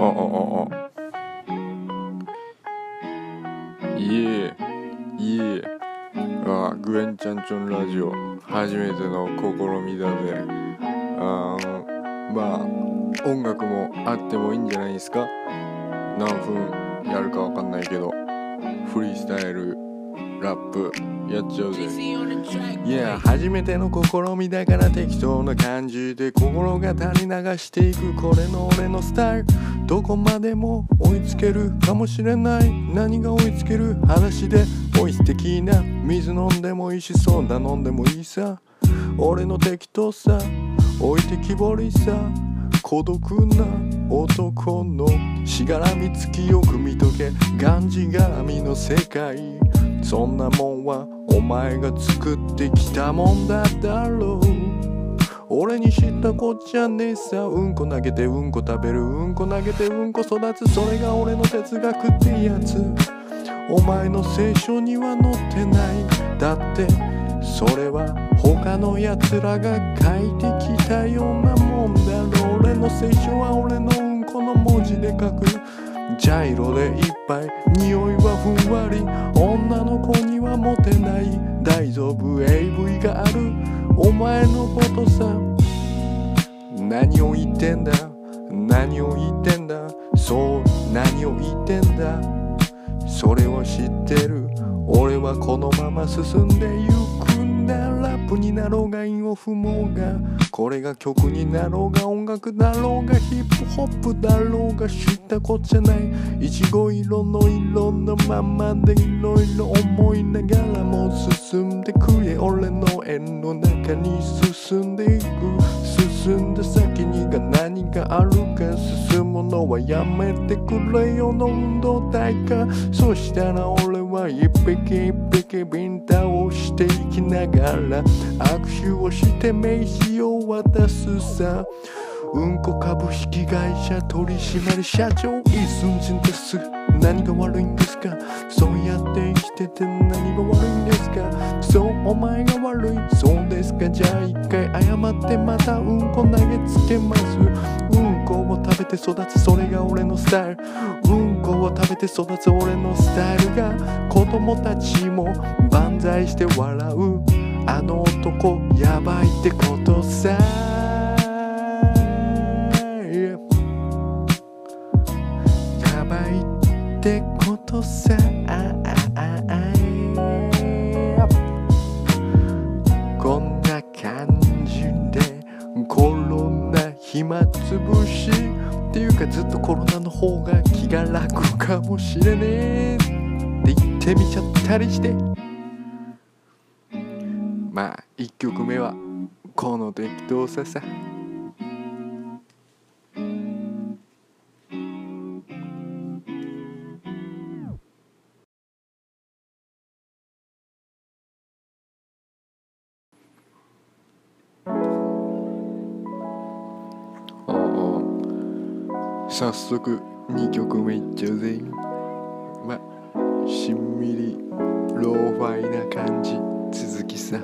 ああああいえいえあグエンちゃんちょんラジオ初めての試みだぜあーまあ音楽もあってもいいんじゃないですか。何分やるかわかんないけど。フリースタイルラップやっちゃうぜ。いや初めての試みだから適当な感じで心が足り流していく。これの俺のスタイルどこまでも追いつけるかもしれない何が追いつける話でおい素敵な水飲んでもいいしソーダ飲んでもいいさ。俺の適当さ置いてきぼりさ孤独な男のしがらみつきよく見とけ。がんじがらみの世界。そんなもんはお前が作ってきたもんだだろう。俺に知ったこっちゃねえさ。うんこ投げてうんこ食べる。うんこ投げてうんこ育つ。それが俺の哲学ってやつ。お前の聖書には載ってない。だってそれは他の奴らが書いてきたようなもんだ。ろ俺の聖書は俺のうんこの文字で書く。ジャイロでいっぱい。匂いはふんわり。女の子にはモテない。大丈夫。AV がある。お前のことさ。何を言ってんだ？何を言ってんだ？そう何を言ってんだ？それを知ってる。俺はこのまま進んでゆくんだ。ラップになろうが韻を踏もが。これが曲になろうが音楽だろうが。ヒップホップだろうが知ったこっちゃない。いちご色の色のままでいろいろ思いながらも進んでくれ。俺の円の中に進んでいく。進んだ先にが何があるか進むのはやめてくれよの運動体か。そしたら俺は一匹一匹ビンタをしていきながら握手をして名刺を渡すさ。うんこ株式会社取締社長イ・スンジンです。何が悪いんですか？そうやって生きてて何が悪いんですか？そうお前が悪い。そうですか？じゃあ一回謝ってまたうんこ投げつけます。うんこを食べて育つ。それが俺のスタイル。うんこを食べて育つ俺のスタイルが子供たちも万歳して笑う。あの男やばいってことさ。ってことさこんな感じでコロナ暇つぶしっていうかずっとコロナの方が気が楽かもしれねえって言ってみちゃったりしてまあ1曲目はこの適当ささ早速2曲目いっちゃうぜ。ましんみりローファイな感じ続きさ。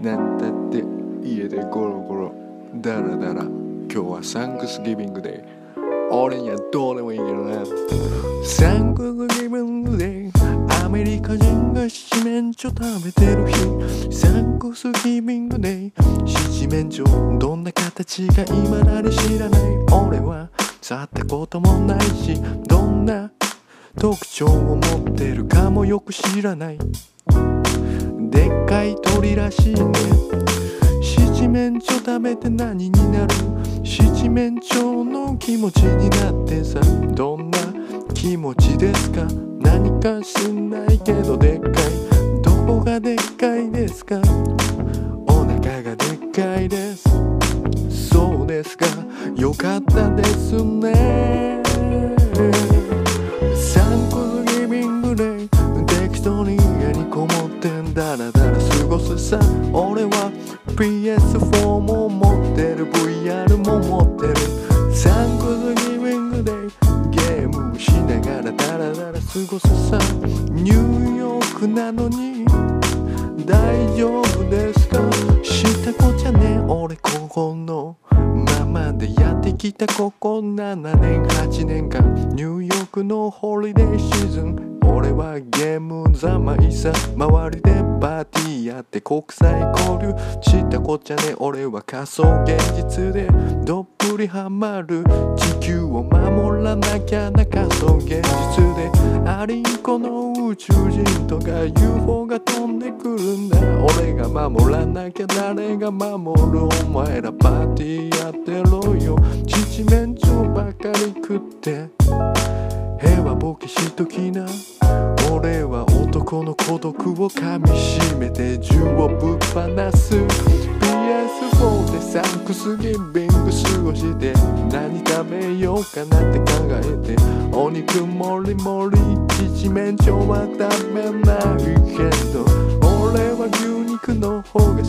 なんたって家でゴロゴロダラダラ。今日はサンクスギビングデー俺にはどうでもいいけどな。サンクスギビングデーアメリカ人が七面鳥食べてる日サンクスギビングデー七面鳥どんな形が今だに知らない俺は触ったこともないしどんな特徴を持ってるかもよく知らないでっかい鳥らしいね七面鳥食べて何になる七面鳥の気持ちになってさどんな気持ちですか何か知んないけどでっかい。どこがでっかいですか？お腹がでっかいです。そうですか。よかったですね。サンクスギビングで適当に家にこもってダラダラ過ごすさ。俺は PS4 も持ってる。VR も持ってる。サンクスギビングでゲームしながらダラダラ過ごすさ。ニューヨークなのに。大丈夫ですか？知ったこちゃね。俺ここのままでやってきたここ7年8年間。ニューヨークのホリデーシーズン。俺はゲームざまいさ。周りでパーティーやって国際交流。知ったこっちゃね。俺は仮想現実でどっぷりハマる。地球を守る。らなきゃな仮想現実でアリンコの宇宙人とか UFO が飛んでくるんだ。俺が守らなきゃ誰が守るお前らパーティーやってろよ。七面鳥ばかり食って。平和ボケしときな。俺は男の孤独を噛みしめて銃をぶっ放す。方でサンクスギビング過ごして何食べようかなって考えてお肉もりもり七面鳥は食べないけど俺は牛肉の方が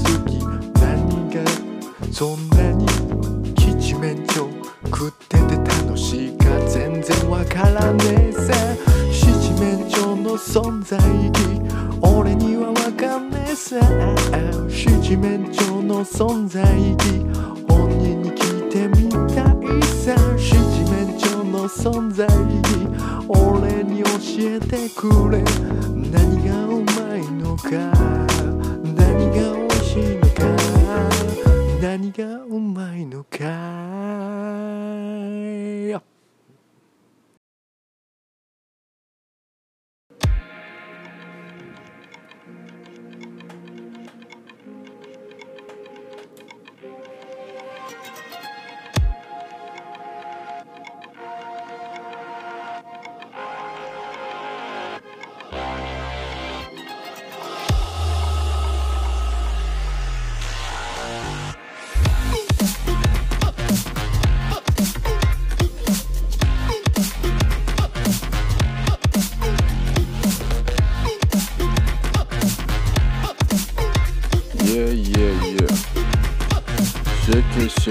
存在意義本人に聞いてみたいさ。七面鳥の存在意義俺に教えてくれ。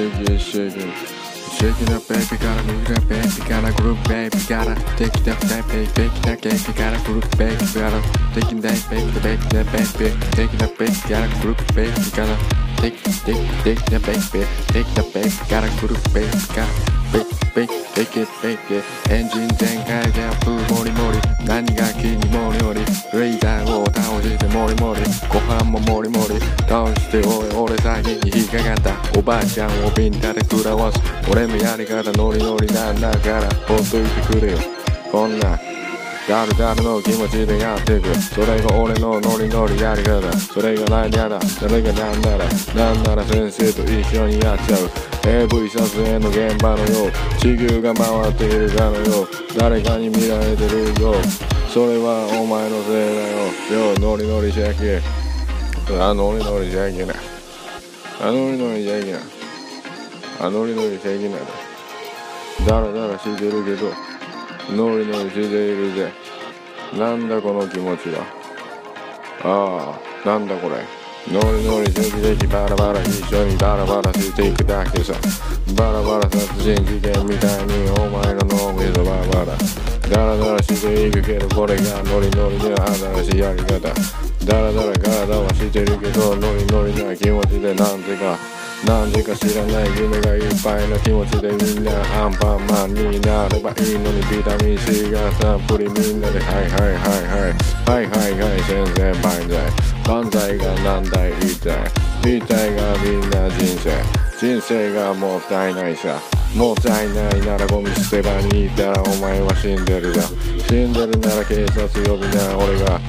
ェキシェキシェキシェキなベイビーから右なベイビーからグループベイビーからテキなベイビーベイキなベイビーからグループベベベイキなベイビーテキなベイビーからグループベイビーからテキテキテキなベイビーテキなベイビーからグループベイビーからベイベイベイキベイキエンジン全開ギャップモリモリ何が気にもりもり。レイダーを倒してモリモリご飯もモリモリ倒しておい俺先に引っかかった。おばあちゃんをビンタで食らわす。俺のやり方ノリノリなんだから。ほっといてくれよ。こんな。誰々の気持ちでやっていく。それが俺のノリノリやり方。それが何やだそれが何なら。何なら先生と一緒にやっちゃう。AV 撮影の現場のよう。地球が回っているかのよう。誰かに見られてるよ。それはお前のせいだよ。よノリノリしちゃいけ。あノリノリしゃけない。あノリノリしちゃいけない。あノリノリしちゃいけない。だらだらしてるけど。ノリノリしているぜ。なんだこの気持ちは。ああなんだこれ。ノリノリドキドキバラバラ一緒にバラバラしていくだけさバラバラ殺人事件みたいにお前の脳みそバラバラダラダラしていくけどこれがノリノリで新しいやり方ダラダラ体はしてるけどノリノリな気持ちでなんてかなんでか知らない夢がいっぱいな気持ちでみんなアンパンマンになればいいのにビタミン C がたっぷりみんなではいはいはいはいはいはいはい。先生万歳万歳が何だい?言いたい。言いたいがみんな人生。人生がもったいないさ。もったいないならゴミ捨て場にいたらお前は死んでるだ死んでるなら警察呼びな。俺が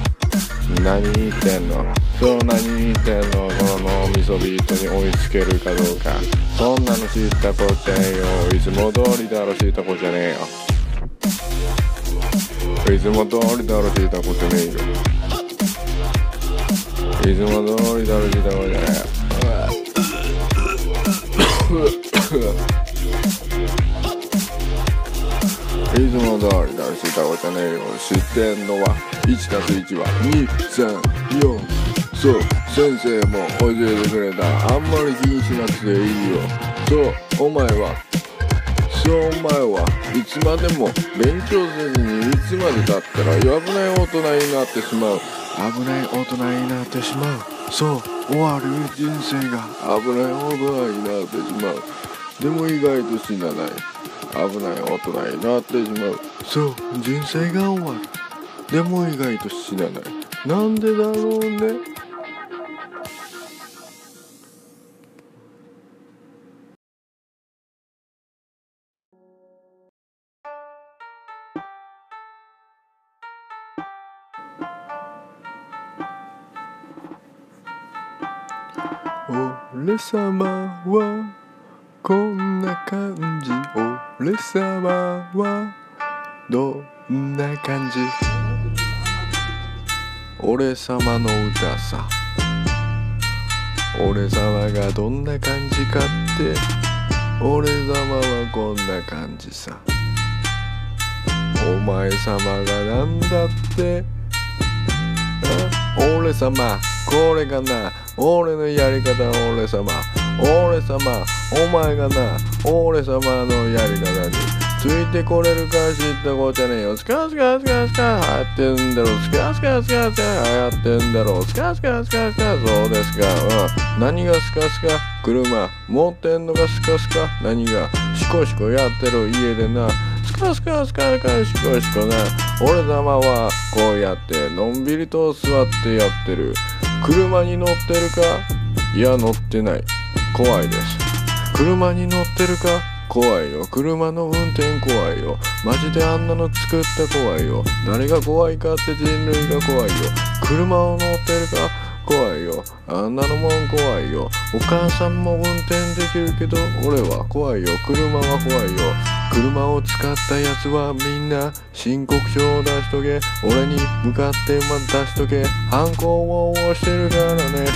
何言ってんの？そう何言ってんの？この脳みそビートに追いつけるかどうか。そんなの知ったこっちゃねえよ。いつも通りだろ知ったこっちゃねえよ。いつも通りだろ知ったこっちゃねえよ。いつも通りだろ知ったこっちゃねえよ。いつも通りだ。ろ知ったこっちゃねえよ知ってんのは1たす1は234そう先生も教えてくれた。あんまり気にしなくていいよ。そうお前はそうお前はいつまでも勉強せずにいつまでたったら危ない大人になってしまう。危ない大人になってしまう。そう終わる人生が。危ない大人になってしまう。でも意外と死なない危ない大人になってしまう。そう人生が終わる。でも意外と死なない。なんでだろうね。俺様はこんな感じ。俺様はどんな感じ？俺様の歌さ。俺様がどんな感じかって。俺様はこんな感じさ。お前様がなんだって。俺様これがな？俺のやり方俺様。俺様お前がな俺様のやり方についてこれるか知ったこっちゃねえよ。スカスカスカスカ流行ってんだろスカスカスカスカ流行ってんだろスカスカスカスカ。そうですか。うん。何がスカスカ？車。持ってんのがスカスカ。何が？シコシコやってる家でな。スカスカスカスカシコシコな。俺様はこうやってのんびりと座ってやってる。車に乗ってるか？いや乗ってない。怖いです。車に乗ってるか？怖いよ。車の運転怖いよ。マジであんなの作った怖いよ。誰が怖いかって人類が怖いよ。車を乗ってるか？怖いよ。あんなのもん怖いよ。お母さんも運転できるけど俺は怖いよ。車は怖いよ。車を使ったやつはみんな申告書を出しとけ。俺に向かってま出しとけ。犯行を押してるからね。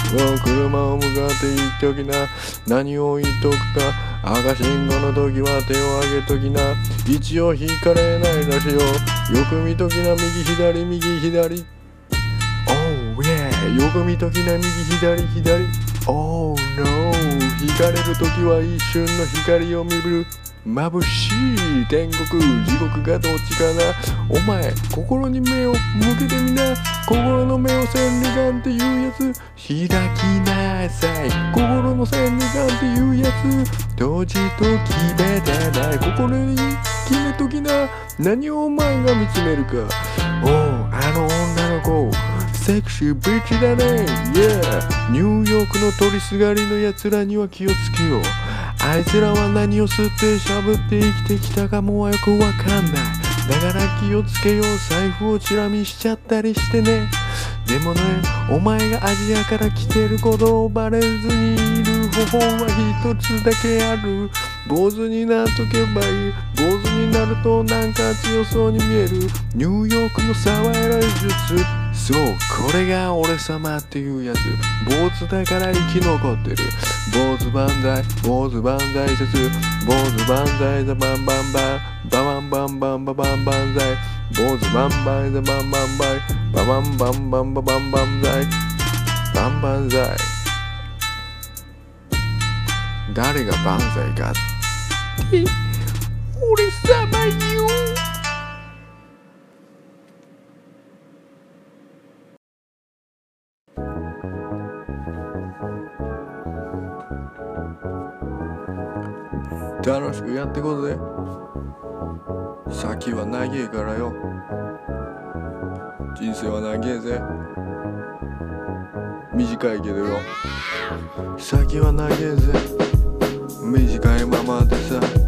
車を向かって言っときな。何を言っとくか。赤信号の時は手を挙げときな。一応引かれないらしいよ。よく見ときな右左右左。Oh yeah よく見ときな右左左。Oh no 引かれる時は一瞬の光を見る。眩しい天国地獄がどっちかな。お前心に目を向けてみな。心の目を千里眼っていうやつ開きな。さい心の千里眼っていうやつ閉じと決めてな。い心に決めときな。何をお前が見つめるかおうあの女の子セクシービッチだね Yeah ニューヨークの取りすがりの奴らには気をつけようあいつらは何を吸ってしゃぶって生きてきたかもはよくわかんない。だから気をつけよう財布をチラ見しちゃったりしてね。でもねお前がアジアから来てることをバレずにいる方法は一つだけある。坊主になっとけばいい。坊主になるとなんか強そうに見える。ニューヨークの沢選び術そうこれが俺様っていうやつ。坊主だから生き残ってる。坊主万歳坊主万歳説。坊主万歳ザバンバンバン。ババンバンバンバンバンバンザイ坊主バンバンザバンバンバイババンバンバンバンバンバンザイバンバンザイ誰が万歳かって俺様よやってこうぜ。先は長えからよ。人生は長えぜ。短いけどよ。先は長えぜ。短いままでさ。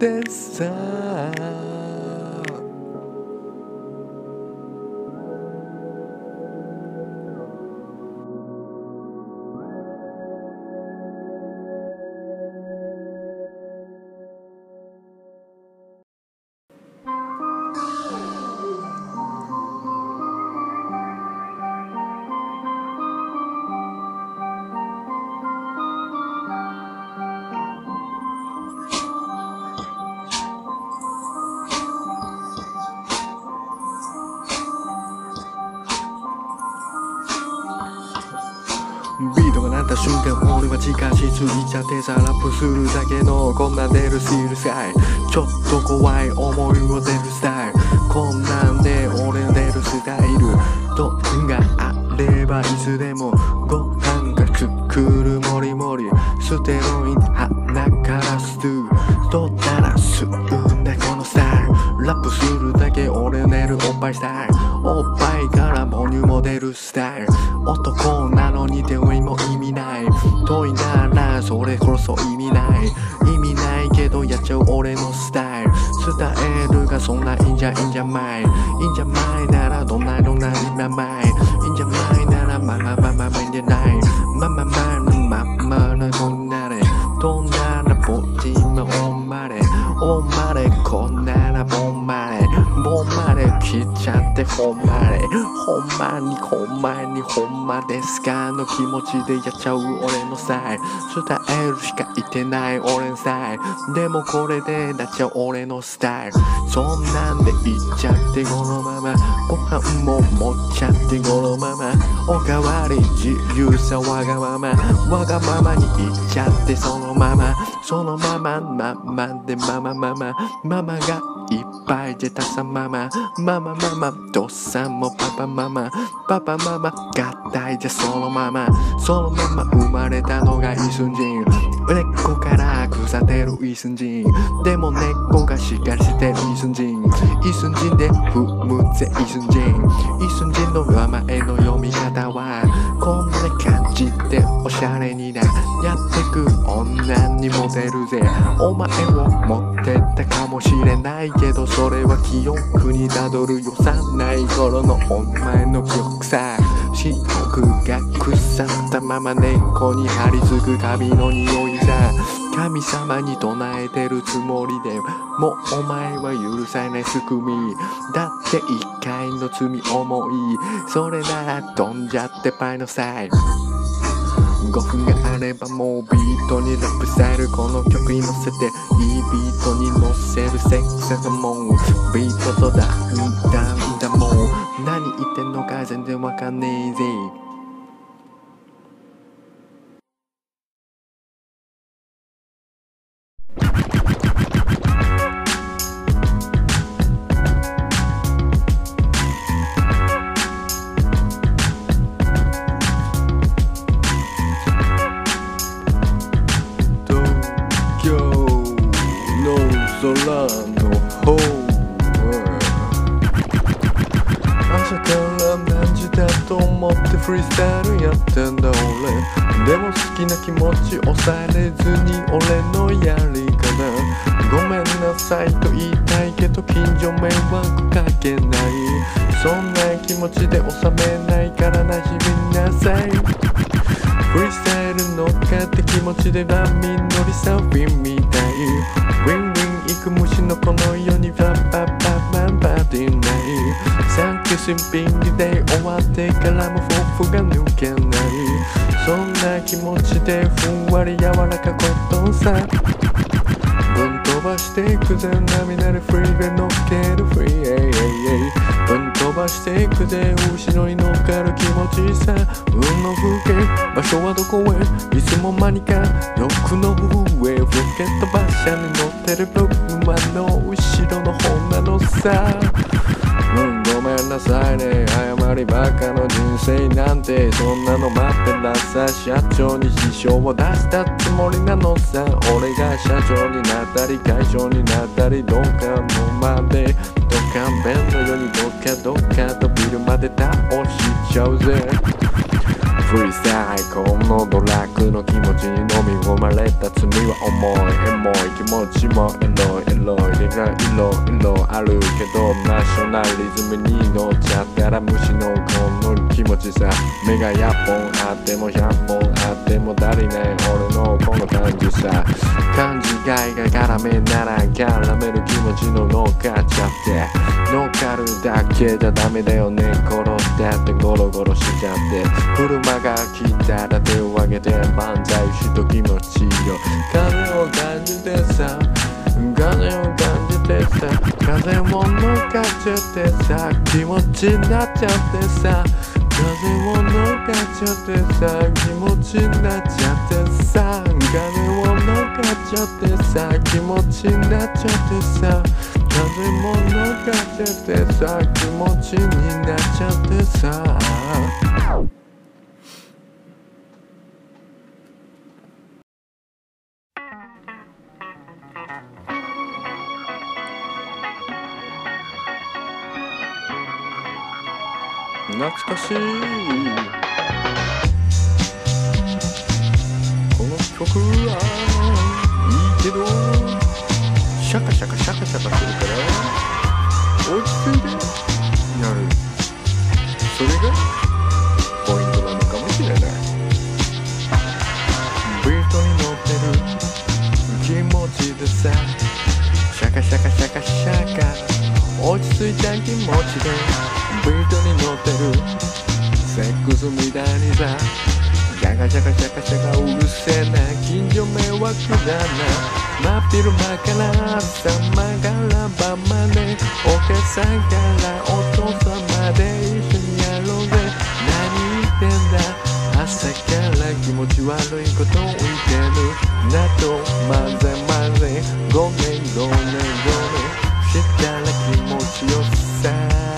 もっちゃってさラップするだけのこんな出るスティールサイちょっと怖い思いを出るスタイル。こんなんで俺出るスタイル。どんがあればいつでもご飯が作るもりもり。ステロイン鼻からストゥー取ったらすんだこのスタイル。ラップするだけ俺寝るおっぱいスタイル。おっぱいから母乳も出るスタイル。男なのに手負いも意味ない。問いならそれこそ意味ない。意味ないけどやっちゃう俺のスタイル。スタイルがそんないいんじゃいいんじゃない。いいんじゃないならどんなどんなにままい。いんじゃないならまあまあまあまあまあいいんじゃない。まあまあまあまあまあなこんなれどんならぼっちまおまれおまれこんならぼんまれぼんまれ切っちゃってほんまれほんまにほんまにほんまですかの気持ちでやっちゃう俺のスタイ伝えるしか言ってない俺のスタイでもこれでなっちゃう俺のスタイル。そんなんでいっちゃってこのままご飯も持っちゃってこのままおかわり自由さわがまま。わがままにいっちゃってそのまま。そのままままでママママママがいっぱいでたさママ。ママママ。父さんもパパママ。パパママ合体でそのまま。そのまま生まれたのがイスンジン根っこから腐ってるイスンジンでも根っこがしっかりしてるイスンジンイスンジンで踏むぜイスンジンイスンジンの名前のにモテるぜ。お前を持ってったかもしれないけどそれは記憶にたどる幼い頃のお前の記憶さ視力が腐ったまま根っこに張り付くカビの匂いさ。神様に唱えてるつもりでもうお前は許さないすくみ。だって一回の罪重い。それなら飛んじゃってパイのサイ。5分があればもうビートにラップされるこの曲に乗せていいビートに乗せるセックスがもうビートとだ。んだんだもう何言ってんのか全然わかんねえぜ。朝から何時だと思ってフリースタイルやってんだ俺。でも好きな気持ち抑えれずに俺のやり方。ごめんなさいと言いたいけど近所迷惑かけない。そんな気持ちで収めないからなじみなさい。フリースタイル乗っかって気持ちで波乗りサーフィンみたい。ウィンく虫のこの世にパンパンパンパンパンってないサンキュシンピングで終わってからもフォフが抜けないそんな気持ちでふんわり柔らかことさぶん飛ばしていくぜ涙でフリーで乗っけるフリーエイエイエイぶん飛ばしていくぜ後ろに乗っかる気持ちさ運の風景場所はどこへいつも間にか欲の上ロケット馬車に乗ってる僕はの後ろの方なのさうんごめんなさいね謝りばっかの人生なんてそんなの待ってらさ社長に支障を出したつもりなのさ俺が社長になったり会長になったりどっかのまでドカンベンのようにどっかどっかとビルまで倒しちゃうぜ。フリースタイルこのドラッグの気持ちに飲み込まれた罪は重いエモい気持ちもエロいエロいでがいろいろあるけどナショナリズムに乗っちゃったら虫のこの気持ちさ目が100本あっても100本あってもも足りない俺のこの感じさ。勘違いが絡めなら絡める気持ちの乗っかっちゃって。乗っかるだけじゃダメだよね。殺したってゴロゴロしちゃって。車が来たら手を挙げて万歳しと気持ちよ。風を感じてさ。風を感じてさ。風も乗っかっちゃってさ。気持ちになっちゃってさ。風も乗っかっちゃってさ気持ちになっちゃってさ風も乗っかっちゃってさ気持ちになっちゃってさ風も乗っかっちゃってさ気持ちになっちゃってさ。懐かしい。この曲はいいけどシャカシャカシャカシャカするから落ち着いてやる。それがポイントなのかもしれない。ビートに乗ってる気持ちでさシャカシャカシャカシャカ落ち着いた気持ちで。ってる。セックスみたいにさシャカシャカシャカシャカうるせえな近所迷惑だな。真っ昼間から朝間から晩までお客さんからお父さんまで一緒にやろうぜ。何言ってんだ朝から気持ち悪いこと言ってる。なと混ぜ混ぜごめんごめんごめん。したら気持ちよさ。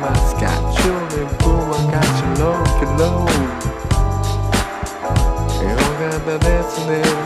mama's got children, boo, I got your low, your low. You don't got the dancing there.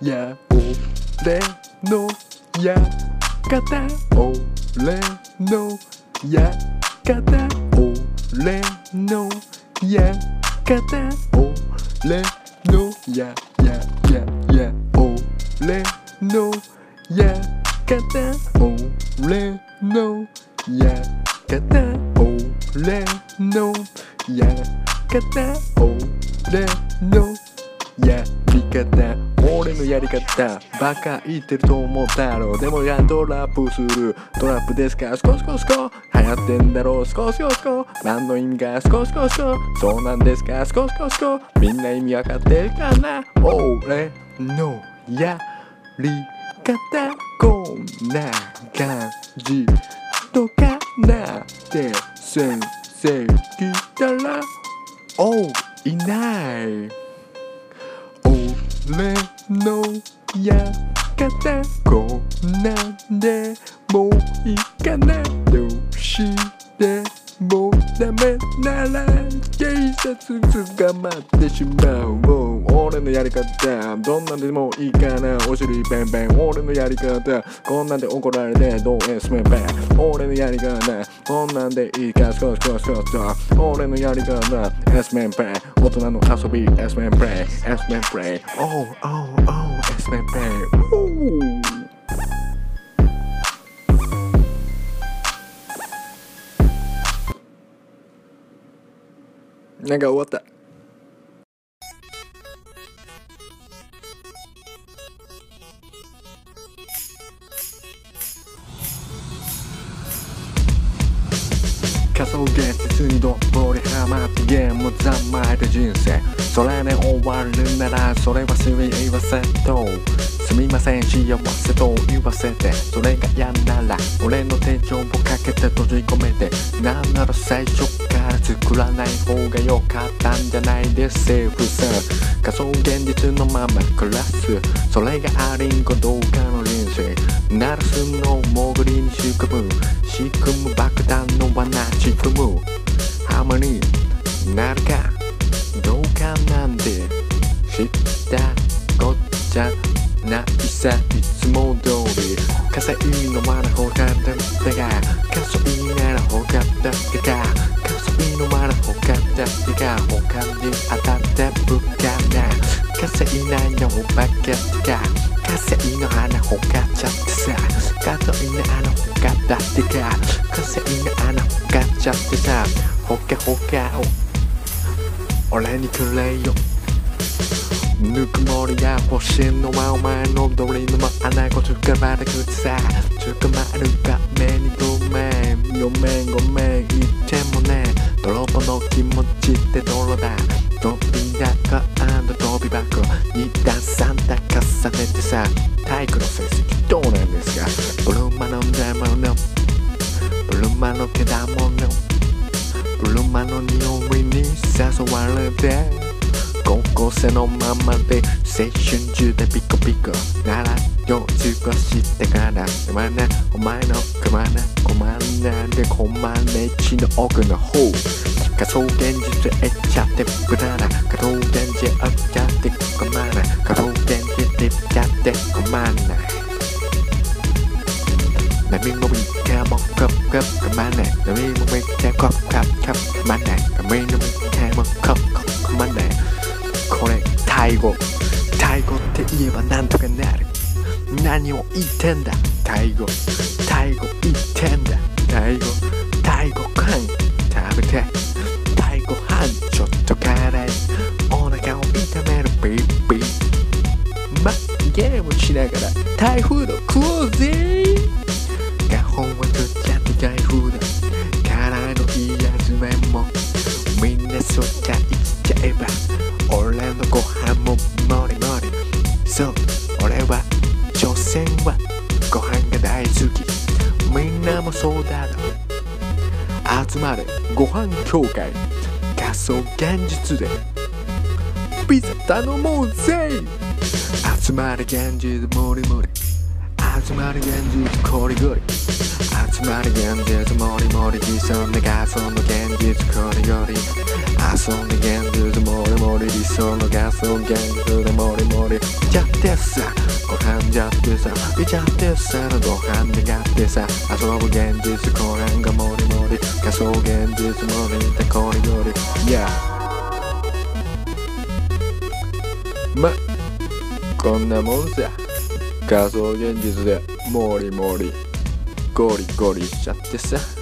や俺のやかた俺のやかた俺のやかた俺のやややや俺のやかた俺のやかた俺のやかた俺のやり方俺のやり方バカ言ってると思ったろ。でもやドラップする。トラップですか？スコスコスコ。流行ってんだろう。スコスコスコ。何の意味が？スコスコスコ。そうなんですか？スコスコスコ。みんな意味わかってるかな？俺のやり方こんな感じ。とかな？って先生来たら。おいない。俺のや方こんなんでもういかな。どうして？もうダメなら警察捕まってしまう。もう俺のやり方。どんなんでもいいかな。お尻ペンペン。俺のやり方。こんなんで怒られてどうエスメンペン。俺のやり方。こんなんでいいか。少し少し少し俺のやり方。エスメンペン。大人の遊び。エスメン。プレイエスメン。プレイおうおうおう。エスメン。プレなんか終わった。仮想現実にどっぷりハマってゲーム三昧で人生。それで終わるならそれはすみませんとすみません。幸せと言わせて。それが嫌なら俺の手錠をかけて閉じ込めて。なんなら最初から作らない方が良かったんじゃないです。セーフさ仮想現実のまま暮らすそれがありんこどうかの人生ナルスの潜りに仕組む。仕組む爆弾の罠。仕組む。ハマになるかどうかなんて。知ったこっちゃ。ないさいつも通り稼いのまだ。他だったが稼いなら他だってか稼いのまだ他だってか他に当たってぶかな稼いないのばっかってか稼いの花ほかっちゃってさ稼いの穴ほかだってか稼いの穴ほかっちゃってさほかほかを俺にくれよぬくもりが欲しいのはお前の通りのま穴ごつかられくさ捕まるが目にごめんごめんごめん言ってもね泥棒の気持ちって泥だ飛び箱飛び箱2段3段重ねてさ体育の成績どうなんですかブルマのダモの。ブルマの毛玉の。ブルマの匂いに誘われて。高校生のままで青春中でピコピコなら夜過ごしてから生まれお前のくまなこまなで困まね地の奥の方仮想現実へっちゃってくだ。ら仮想現実へっちゃってこまな仮想現実へっちゃってこまない。波も見てもカップカップまね波も見てコップカップカップまね波も見てもカップタイ語。タイ語って言えばなんとかなる。何を言ってんだ？タイ語。タイ語言ってんだ？タイ語。タイ語ご飯食べて。タイご飯ちょっと辛い。お腹を痛める。ピッピッ。まゲームしながらタイフード食おうぜ所詮はご飯が大好きみんなもそうだろ集まれご飯協会仮想現実でピザ頼もうぜ集まれ現実もりもり集まれ現実コリゴリ集まれ現実もりもり潜んでガソの現実コリゴリ遊んで現実もりもり理想のガソ現実でもりもりじゃってさご飯じゃってさいちゃってさのご飯でがってさ遊ぶ現実ご飯がもりもり。仮想現実もり。でコリゴリ Yeah まこんなもんさ。仮想現実でもりもり。ゴリゴリしちゃってさ。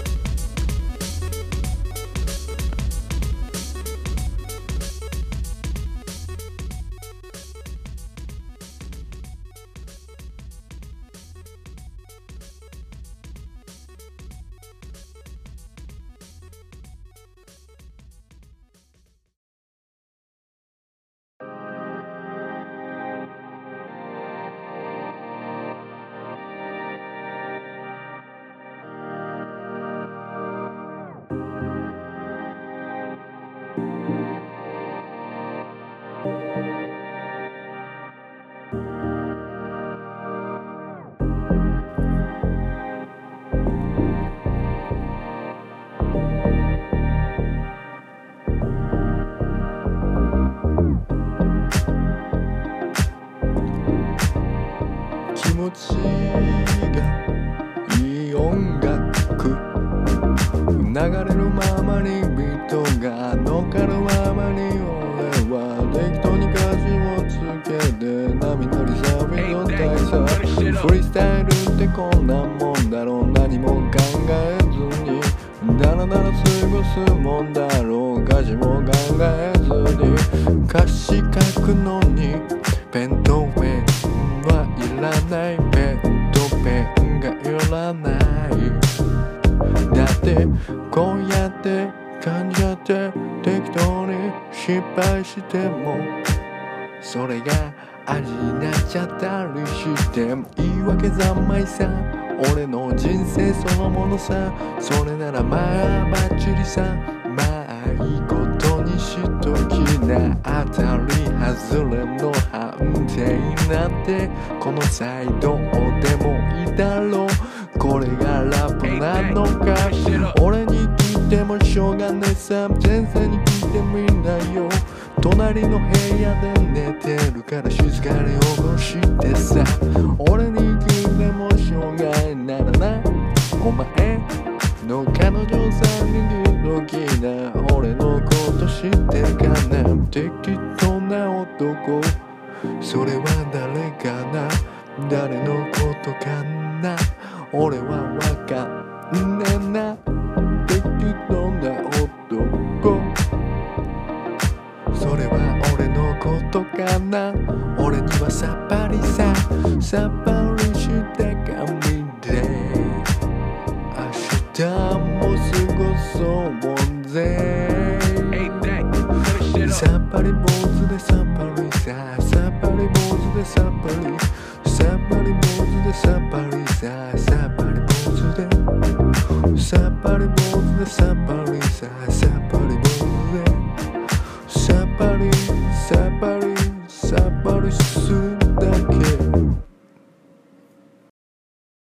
ちがいい音楽流れるままにビートが乗っかるままに俺は適当に歌詞をつけて波乗りサーフィンの体操フリースタイルってこんなもんだろう。何も考えずにだらだら過ごすもんだろう。歌詞も考えずに歌詞書くのもさそれならまあバッチリさまあいいことにしときな当たり外れの判定なんてこの際どうでもいいだろう。これがラップなのか俺に聞いてもしょうがねえさ先生に聞いてみんなよ。隣の部屋で寝てるから静かに起こしてさ俺に聞いてもしょうがないならな。お前の彼女さんに聞いときな俺のこと知ってるかな適当な男それは誰かな誰のことかな俺はわかんねえな適当な男それは俺のことかな俺にはさっぱりささっぱり明日も過ごそうぜ。さっぱり坊主でさっぱり。ささっぱり坊主でさっぱりさっぱり坊主でさっぱりささっぱり坊主で。さっぱり坊主でさっぱり